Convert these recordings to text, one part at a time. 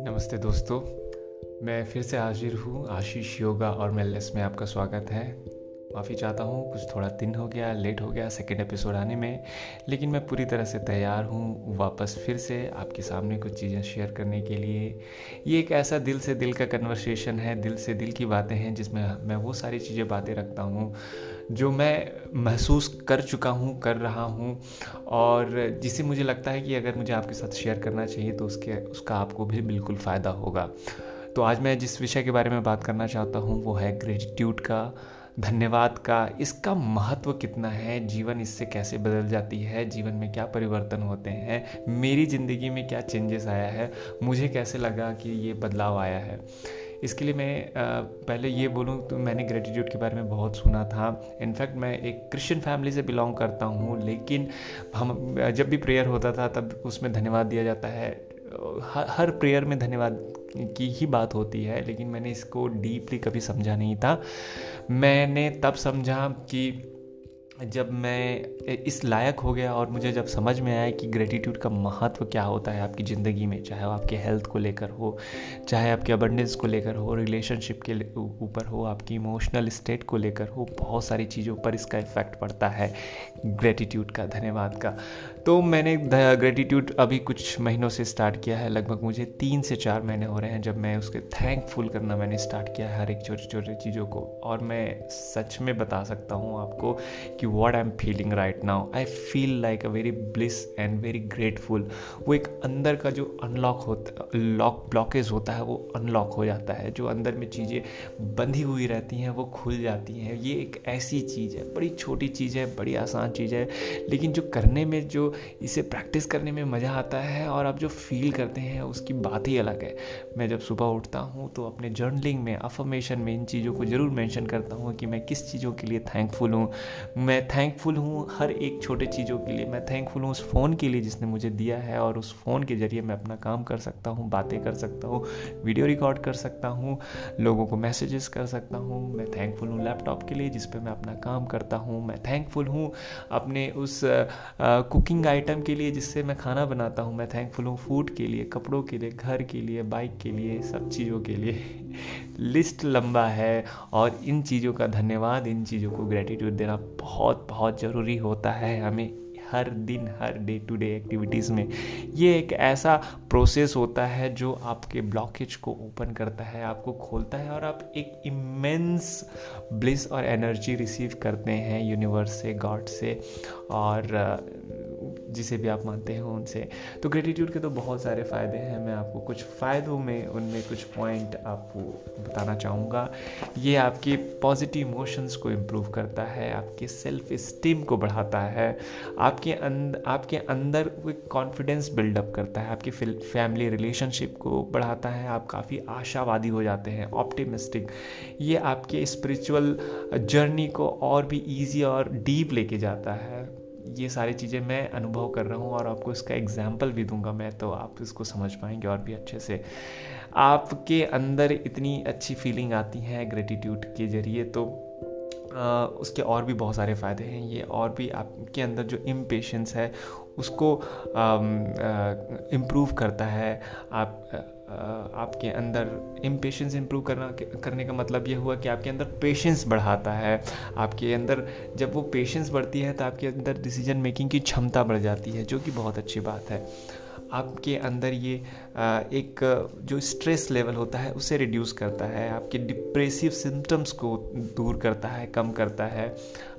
नमस्ते दोस्तों, मैं फिर से हाजिर हूँ आशीष योगा और मेलनेस में आपका स्वागत है। माफ़ी चाहता हूँ। कुछ थोड़ा दिन हो गया लेट हो गया सेकेंड एपिसोड आने में। लेकिन मैं पूरी तरह से तैयार हूँ वापस फिर से आपके सामने कुछ चीज़ें शेयर करने के लिए। ये एक ऐसा दिल से दिल का कन्वर्सेशन है, दिल से दिल की बातें हैं जिसमें मैं वो सारी चीज़ें बातें रखता हूँ जो मैं महसूस कर चुका हूँ, कर रहा हूँ। और जिसे मुझे लगता है कि अगर मुझे आपके साथ शेयर करना चाहिए तो उसके, उसका आपको भी बिल्कुल फ़ायदा होगा। तो आज मैं जिस विषय के बारे में बात करना चाहता हूँ वो है ग्रेटिट्यूड का। धन्यवाद का, इसका महत्व कितना है? जीवन इससे कैसे बदल जाती है? जीवन में क्या परिवर्तन होते हैं? मेरी ज़िंदगी में क्या चेंजेस आया है? मुझे कैसे लगा कि ये बदलाव आया है? इसके लिए मैं पहले ये बोलूँ तो मैंने ग्रेटिट्यूड के बारे में बहुत सुना था। इनफैक्ट मैं एक क्रिश्चियन फैमिली से बिलोंग करता हूँ, लेकिन हम, जब भी प्रेयर होता था, तब उसमें धन्यवाद दिया जाता है। हर प्रेयर में धन्यवाद की ही बात होती है, लेकिन मैंने इसको डीपली कभी समझा नहीं था। मैंने तब समझा कि जब मैं इस लायक हो गया और मुझे जब समझ में आया कि ग्रेटिट्यूड का महत्व क्या होता है आपकी ज़िंदगी में, चाहे वो आपके हेल्थ को लेकर हो, चाहे आपके अबंडेंस को लेकर हो रिलेशनशिप के ऊपर हो, आपकी इमोशनल स्टेट को लेकर हो, बहुत सारी चीज़ों पर इसका इफ़ेक्ट पड़ता है। ग्रेटिट्यूड का, धन्यवाद का। तो मैंने ग्रेटिट्यूड अभी कुछ महीनों से स्टार्ट किया है, लगभग मुझे तीन से चार महीने हो रहे हैं जब मैं उसके थैंकफुल करना मैंने स्टार्ट किया है हर एक छोटी छोटी चीज़ों को। और मैं सच में बता सकता हूँ आपको कि what I am feeling right now I feel like a very bliss and very grateful वो एक अंदर का जो अनलॉक होता लॉक ब्लॉकेज होता है वो अनलॉक हो जाता है। जो अंदर में चीज़ें बंधी हुई रहती हैं, वो खुल जाती हैं। ये एक ऐसी चीज़ है, बड़ी छोटी चीज़ है, बड़ी आसान चीज़ है, लेकिन जो करने में जो इसे प्रैक्टिस करने में मज़ा आता है और आप जो फील करते हैं उसकी बात ही अलग है। मैं जब सुबह उठता हूँ तो अपने जर्नलिंग में अफर्मेशन में इन चीज़ों को ज़रूर मेंशन करता हूँ कि मैं किस चीज़ों के लिए थैंकफुल हूँ। मैं थैंकफुल हूँ हर एक छोटे चीज़ों के लिए। मैं थैंकफुल हूँ उस फ़ोन के लिए जिसने मुझे दिया है और उस फ़ोन के ज़रिए मैं अपना काम कर सकता हूँ, बातें कर सकता हूँ वीडियो रिकॉर्ड कर सकता हूँ, लोगों को मैसेजेस कर सकता हूँ। मैं थैंकफुल हूँ लैपटॉप के लिए जिस पर मैं अपना काम करता हूँ। मैं थैंकफुल हूँ अपने उस कुकिंग आइटम के लिए जिससे मैं खाना बनाता हूँ, मैं थैंकफुल हूँ फ़ूड के लिए, कपड़ों के लिए, घर के लिए बाइक के लिए, सब चीज़ों के लिए। लिस्ट लंबा है और इन चीज़ों का धन्यवाद, इन चीज़ों को ग्रेटिट्यूड देना बहुत बहुत ज़रूरी होता है हमें हर दिन, हर डे टू डे एक्टिविटीज़ में। ये एक ऐसा प्रोसेस होता है जो आपके ब्लॉकेज को ओपन करता है, आपको खोलता है और आप एक इमेंस ब्लिस और एनर्जी रिसीव करते हैं यूनिवर्स से गॉड से। और जिसे भी आप मानते हैं उनसे। तो ग्रेटिट्यूड के तो बहुत सारे फ़ायदे हैं, मैं आपको कुछ फ़ायदों में, उनमें कुछ पॉइंट आपको बताना चाहूँगा। ये आपके पॉजिटिव इमोशंस को इम्प्रूव करता है, आपके सेल्फ इस्टीम को बढ़ाता है, आपके अंदर आपके अंदर कॉन्फिडेंस बिल्डअप करता है, आपकी फैमिली रिलेशनशिप को बढ़ाता है, आप काफ़ी आशावादी हो जाते हैं ऑप्टिमिस्टिक ये आपके स्पिरिचुअल जर्नी को और भी ईजी और डीप लेके जाता है। ये सारी चीज़ें मैं अनुभव कर रहा हूँ और आपको इसका एग्ज़ाम्पल भी दूँगा मैं तो आप इसको समझ पाएँगे और भी अच्छे से। आपके अंदर इतनी अच्छी फीलिंग आती है ग्रेटिट्यूड के ज़रिए तो आ, उसके और भी बहुत सारे फ़ायदे हैं। ये और भी आपके अंदर जो इम्पेशंस है उसको इम्प्रूव करता है। आप आपके अंदर इम्पेशेंस इम्प्रूव करना करने का मतलब ये हुआ कि आपके अंदर पेशेंस बढ़ाता है। आपके अंदर जब वो पेशेंस बढ़ती है तो आपके अंदर डिसीज़न मेकिंग की क्षमता बढ़ जाती है, जो कि बहुत अच्छी बात है। आपके अंदर ये एक, जो स्ट्रेस लेवल होता है उसे रिड्यूस करता है। आपके डिप्रेसिव सिम्टम्स को दूर करता है, कम करता है।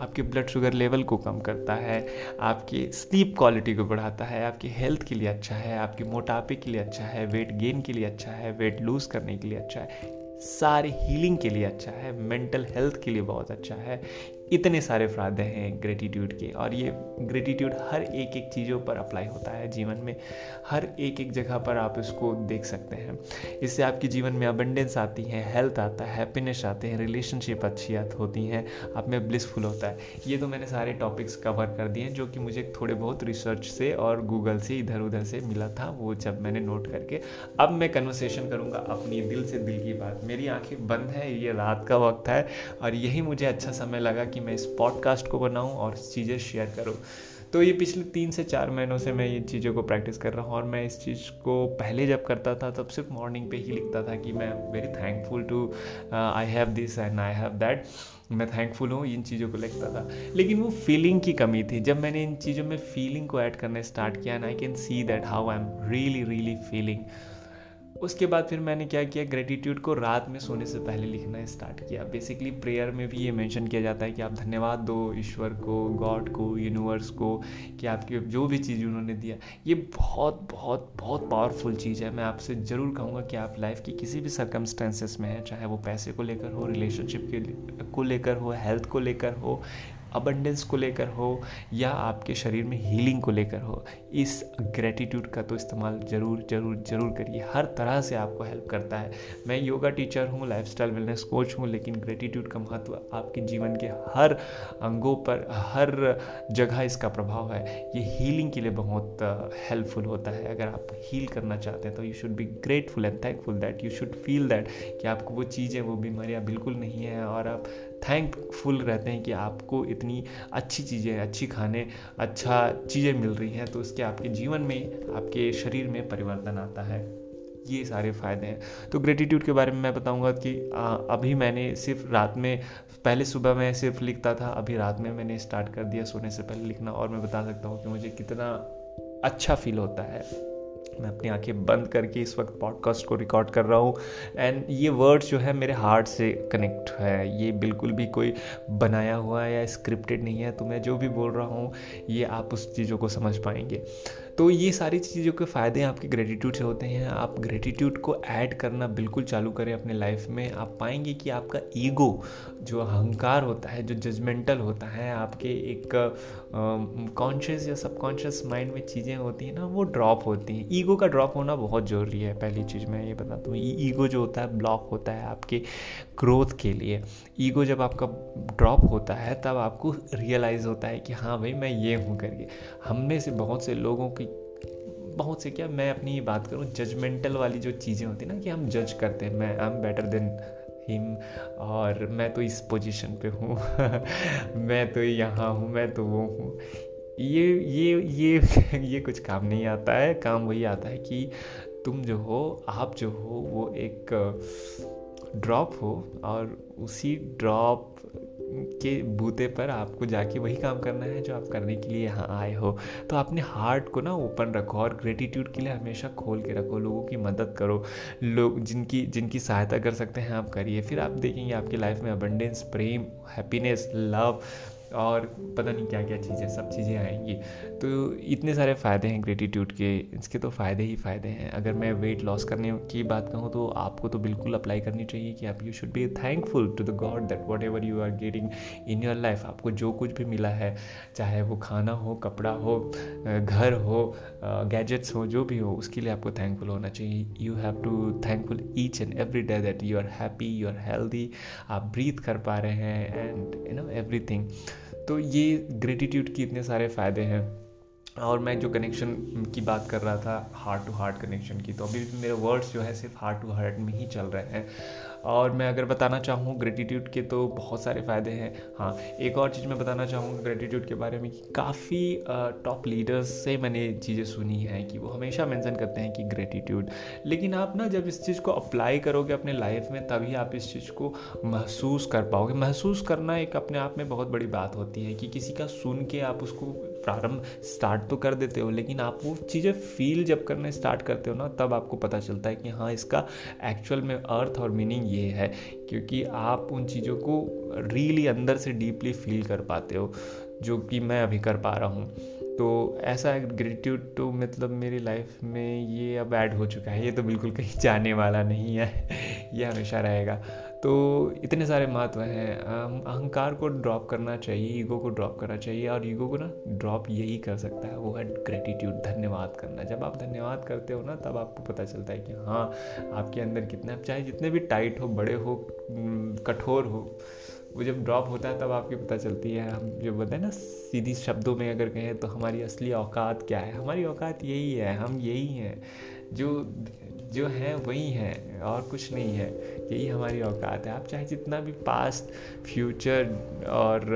आपके ब्लड शुगर लेवल को कम करता है, आपकी स्लीप क्वालिटी को बढ़ाता है, आपकी हेल्थ के लिए अच्छा है, आपके मोटापे के लिए अच्छा है वेट गेन के लिए अच्छा है वेट लूज़ करने के लिए अच्छा है, सारे हीलिंग के लिए अच्छा है मेंटल हेल्थ के लिए बहुत अच्छा है। इतने सारे फ़ायदे हैं ग्रेटिट्यूड के और ये ग्रेटिट्यूड हर एक एक चीज़ों पर अप्लाई होता है जीवन में। हर एक एक जगह पर आप इसको देख सकते हैं। इससे आपके जीवन में अबंडेंस आती है हेल्थ आता है हैप्पीनेस आते हैं रिलेशनशिप अच्छी होती हैं, आप में ब्लिसफुल होता है। ये तो मैंने सारे टॉपिक्स कवर कर दिए हैं जो कि मुझे थोड़े बहुत रिसर्च से और गूगल से इधर उधर से मिला था, वो जब मैंने नोट करके। अब मैं कन्वर्सेशन करूँगा अपनी दिल से दिल की बात। मेरी आँखें बंद है, ये रात का वक्त है और यही मुझे अच्छा समय लगा कि कि मैं इस पॉडकास्ट को बनाऊँ और चीज़ें शेयर करूँ। तो ये पिछले तीन से चार महीनों से मैं ये चीज़ों को प्रैक्टिस कर रहा हूँ और मैं इस चीज़ को पहले जब करता था, तब सिर्फ़ मॉर्निंग पे ही लिखता था कि मैं very thankful to I have this and I have that मैं थैंकफुल हूँ, इन चीज़ों को लिखता था। लेकिन वो फीलिंग की कमी थी। जब मैंने इन चीज़ों में फीलिंग को ऐड करना स्टार्ट किया and I can see that how I am really really feeling उसके बाद फिर मैंने क्या किया ग्रेटिट्यूड को रात में सोने से पहले लिखना स्टार्ट किया। बेसिकली प्रेयर में भी ये मेंशन किया जाता है कि आप धन्यवाद दो ईश्वर को गॉड को यूनिवर्स को, कि आपके जो भी चीज़ उन्होंने दिया। ये बहुत बहुत बहुत पावरफुल चीज़ है। मैं आपसे ज़रूर कहूँगा कि आप लाइफ की किसी भी सर्कमस्टेंसेस में हैं, चाहे वो पैसे को लेकर हो रिलेशनशिप के को लेकर हो हेल्थ को लेकर हो अबंडेंस को लेकर हो या आपके शरीर में हीलिंग को लेकर हो, इस ग्रेटिट्यूड का तो इस्तेमाल ज़रूर ज़रूर ज़रूर करिए। हर तरह से आपको हेल्प करता है। मैं योगा टीचर हूँ लाइफस्टाइल वेलनेस कोच हूँ, लेकिन ग्रेटिट्यूड का महत्व आपके जीवन के हर अंगों पर, हर जगह इसका प्रभाव है। ये हीलिंग के लिए बहुत हेल्पफुल होता है। अगर आप हील करना चाहते हैं तो you should be grateful and thankful that you should feel that कि आपको वो चीज़ें, वो बीमारियाँ बिल्कुल नहीं है और आप थैंकफुल रहते हैं कि आपको इतनी अच्छी चीज़ें अच्छी खाने अच्छा चीज़ें मिल रही हैं तो उसके आपके जीवन में आपके शरीर में परिवर्तन आता है। ये सारे फ़ायदे हैं। तो ग्रेटिट्यूड के बारे में मैं बताऊँगा कि आ, अभी मैंने सिर्फ़ रात में पहले सुबह में सिर्फ़ लिखता था अभी रात में मैंने स्टार्ट कर दिया सोने से पहले लिखना और मैं बता सकता हूँ कि मुझे कितना अच्छा फील होता है। मैं अपनी आँखें बंद करके इस वक्त पॉडकास्ट को रिकॉर्ड कर रहा हूँ। एंड ये वर्ड्स जो है मेरे हार्ट से कनेक्ट है। ये बिल्कुल भी कोई बनाया हुआ है या स्क्रिप्टेड नहीं है तो मैं जो भी बोल रहा हूँ, ये आप उस चीज़ों को समझ पाएँगे। तो ये सारी चीज़ों के फ़ायदे आपके ग्रेटिट्यूड से होते हैं। आप ग्रेटिट्यूड को ऐड करना बिल्कुल चालू करें अपने लाइफ में। आप पाएँगे कि आपका ईगो जो अहंकार होता है, जो जजमेंटल होता है, आपके एक कॉन्शियस या सबकॉन्शियस माइंड में चीज़ें होती हैं ना, वो ड्रॉप होती हैं। ईगो का ड्रॉप होना बहुत ज़रूरी है, पहली चीज़ मैं ये बताता हूँ। ईगो जो होता है ब्लॉक होता है आपके ग्रोथ के लिए। ईगो जब आपका ड्रॉप होता है, तब आपको रियलाइज़ होता है कि हाँ भाई, मैं ये हूँ करके। हम में से बहुत से लोगों की, बहुत से क्या, मैं अपनी ये बात करूँ जजमेंटल वाली जो चीज़ें होती हैं ना कि हम जज करते हैं, मैं I am better than him और मैं तो इस पोजीशन पे हूँ। मैं तो यहाँ हूँ, मैं तो वो हूँ। ये ये ये ये कुछ काम नहीं आता है। काम वही आता है कि तुम जो हो, आप जो हो, वो एक ड्रॉप हो और उसी ड्रॉप के बूते पर आपको जाके वही काम करना है जो आप करने के लिए यहाँ आए हो। तो अपने हार्ट को ना ओपन रखो और ग्रेटिट्यूड के लिए हमेशा खोल के रखो, लोगों की मदद करो, लोग जिनकी जिनकी सहायता कर सकते हैं आप करिए। फिर आप देखेंगे आपकी लाइफ में अबंडेंस प्रेम हैप्पीनेस लव और पता नहीं क्या क्या चीज़ें, सब चीज़ें आएँगी। तो इतने सारे फ़ायदे हैं ग्रेटिट्यूड के, इसके तो फ़ायदे ही फ़ायदे हैं। अगर मैं वेट लॉस करने की बात कहूँ तो आपको तो बिल्कुल अप्लाई करनी चाहिए कि आप you should be thankful to the God that whatever you are getting in your life आपको जो कुछ भी मिला है, चाहे वो खाना हो, कपड़ा हो घर हो गैजेट्स हो, जो भी हो, उसके लिए आपको थैंकफुल होना चाहिए। You have to thankful each and every day that you are happy you are healthy आप ब्रीथ कर पा रहे हैं एंड यू नो एवरीथिंग तो ये ग्रेटिट्यूड के इतने सारे फ़ायदे हैं। और मैं जो कनेक्शन की बात कर रहा था हार्ट टू हार्ट कनेक्शन की तो अभी भी मेरे वर्ड्स जो है सिर्फ़ हार्ट टू हार्ट में ही चल रहे हैं। और मैं अगर बताना चाहूँ ग्रेटिट्यूड के तो बहुत सारे फ़ायदे हैं। हाँ एक और चीज़ मैं बताना चाहूँगा ग्रेटिट्यूड के बारे में कि काफ़ी टॉप लीडर्स से मैंने चीज़ें सुनी हैं कि वो हमेशा मेंशन करते हैं कि ग्रेटिट्यूड लेकिन आप ना जब इस चीज़ को अप्लाई करोगे अपने लाइफ में, तभी आप इस चीज़ को महसूस कर पाओगे। महसूस करना एक अपने आप में बहुत बड़ी बात होती है कि किसी का सुन के आप उसको प्रारंभ स्टार्ट तो कर देते हो, लेकिन आप वो चीज़ें फील जब करने स्टार्ट करते हो ना, तब आपको पता चलता है कि हाँ इसका एक्चुअल में अर्थ और मीनिंग ये है, क्योंकि आप उन चीज़ों को रियली अंदर से डीपली फील कर पाते हो, जो कि मैं अभी कर पा रहा हूँ। तो ऐसा ग्रेटिट्यूड तो मतलब मेरी लाइफ में ये अब ऐड हो चुका है, ये तो बिल्कुल कहीं जाने वाला नहीं है, ये हमेशा रहेगा। तो इतने सारे महत्व हैं। अहंकार को ड्रॉप करना चाहिए ईगो को ड्रॉप करना चाहिए और ईगो को ना ड्रॉप यही कर सकता है, वो है ग्रेटिट्यूड धन्यवाद करना। जब आप धन्यवाद करते हो ना, तब आपको पता चलता है कि हाँ आपके अंदर कितने चाहे जितने भी टाइट हो, बड़े हो कठोर हो, वो जब ड्रॉप होता है, तब आपकी पता चलती है। हम जो बोलते हैं ना, सीधी शब्दों में अगर कहें तो हमारी असली औकात क्या है? हमारी औकात यही है, हम यही हैं। जो जो हैं वही हैं, और कुछ नहीं है। यही हमारी औकात है। आप चाहे जितना भी पास्ट फ्यूचर और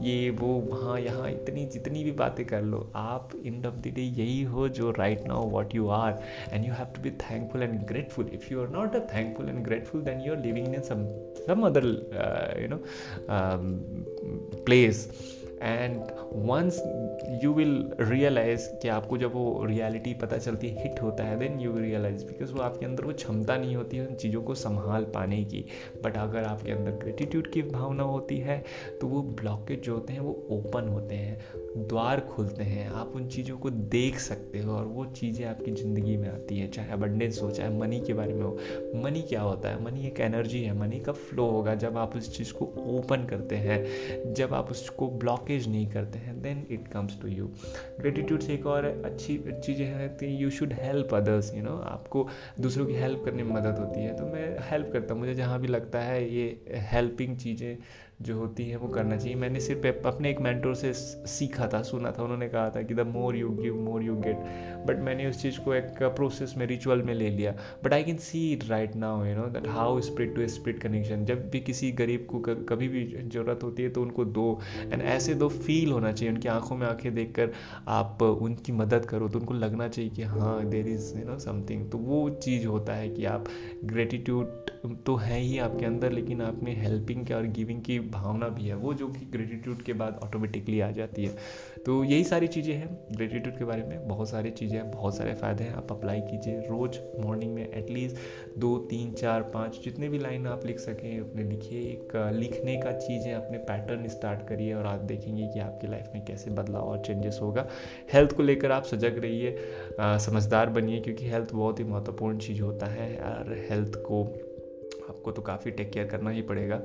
ये, वो, वहाँ, यहाँ, इतनी, जितनी भी बातें कर लो, आप इन ऑफ़ द डे यही हो जो right now what you are and you have to be thankful and grateful if you are not a thankful and grateful then you are living in some some other you know place and once you will realise कि आपको जब वो reality पता चलती है hit होता है then you realise because वो आपके अंदर वो क्षमता नहीं होती उन चीज़ों को संभाल पाने की। बट अगर आपके अंदर ग्रेटिट्यूड की भावना होती है तो वो ब्लॉकेज जो होते हैं, वो ओपन होते हैं, द्वार खुलते हैं। आप उन चीज़ों को देख सकते हो और वो चीज़ें आपकी ज़िंदगी में आती हैं, चाहे अबंडेंस हो, चाहे मनी के बारे में हो। मनी क्या होता है? मनी एक एनर्जी है। मनी का फ्लो होगा जब आप उस चीज़ को ओपन करते हैं। जब आप उसको ब्लॉकेज नहीं करते हैं then it comes to you gratitude से एक और अच्छी चीज़ें हैं you should help others you know आपको दूसरों की हेल्प करने में मदद होती है तो मैं हेल्प करता हूँ। मुझे जहाँ भी लगता है ये हेल्पिंग चीज़ें जो होती है वो करना चाहिए। मैंने सिर्फ़ अपने एक मैंटोर से सीखा था, सुना था, उन्होंने कहा था कि the more you give more you get but मैंने उस चीज़ को एक प्रोसेस में रिचुअल में ले लिया। But I can see it right now you know that how spirit to spirit connection जब भी किसी गरीब को कभी भी ज़रूरत होती है तो उनको दो। एंड ऐसे दो फील होना चाहिए, उनकी आँखों में आँखें देख कर आप उनकी मदद करो तो उनको लगना चाहिए कि हाँ there is you know something तो वो चीज़ होता है कि आप ग्रेटिट्यूड तो है ही आपके अंदर, लेकिन आपने हेल्पिंग के और गिविंग की भावना भी है, वो जो कि ग्रेटिट्यूड के बाद ऑटोमेटिकली आ जाती है। तो यही सारी चीज़ें हैं ग्रेटिट्यूड के बारे में बहुत सारी चीज़ें हैं, बहुत सारे फ़ायदे हैं, आप अप्लाई कीजिए रोज़ मॉर्निंग में एटलीस्ट दो, तीन, चार, पाँच, जितने भी लाइन आप लिख सकें, अपने लिखिए, एक लिखने का चीज़ है अपने पैटर्न स्टार्ट करिए और आप देखेंगे कि आपकी लाइफ में कैसे बदलाव और चेंजेस होगा। हेल्थ को लेकर आप सजग रहिए समझदार बनिए, क्योंकि हेल्थ बहुत ही महत्वपूर्ण चीज़ होता है, और हेल्थ को आपको तो काफ़ी टेक केयर करना ही पड़ेगा।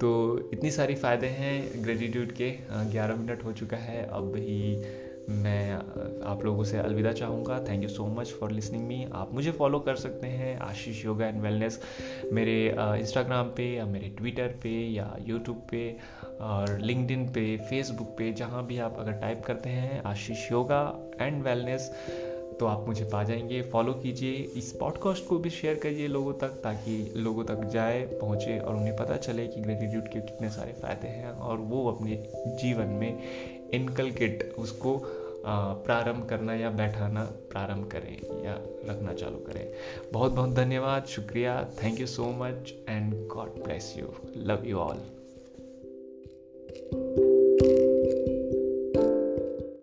तो इतनी सारी फ़ायदे हैं ग्रेटिट्यूड के। ग्यारह मिनट हो चुका है, अब ही मैं आप लोगों से अलविदा चाहूँगा। Thank you so much for listening me आप मुझे फॉलो कर सकते हैं आशीष योगा एंड वेलनेस मेरे इंस्टाग्राम पे या मेरे ट्विटर पे या यूट्यूब पे और लिंकडिन पे फेसबुक पे, जहाँ भी आप अगर टाइप करते हैं आशीष योगा एंड वेलनेस तो आप मुझे पा जाएँगे। फॉलो कीजिए इस पॉडकास्ट को भी शेयर करिए लोगों तक, ताकि लोगों तक जाए, पहुँचे और उन्हें पता चले कि ग्रेटिट्यूड के कितने सारे फ़ायदे हैं और वो अपने जीवन में इनकलकेट उसको प्रारंभ करना या बैठाना प्रारंभ करें या रखना चालू करें। बहुत बहुत धन्यवाद, शुक्रिया। Thank you so much and God bless you love you all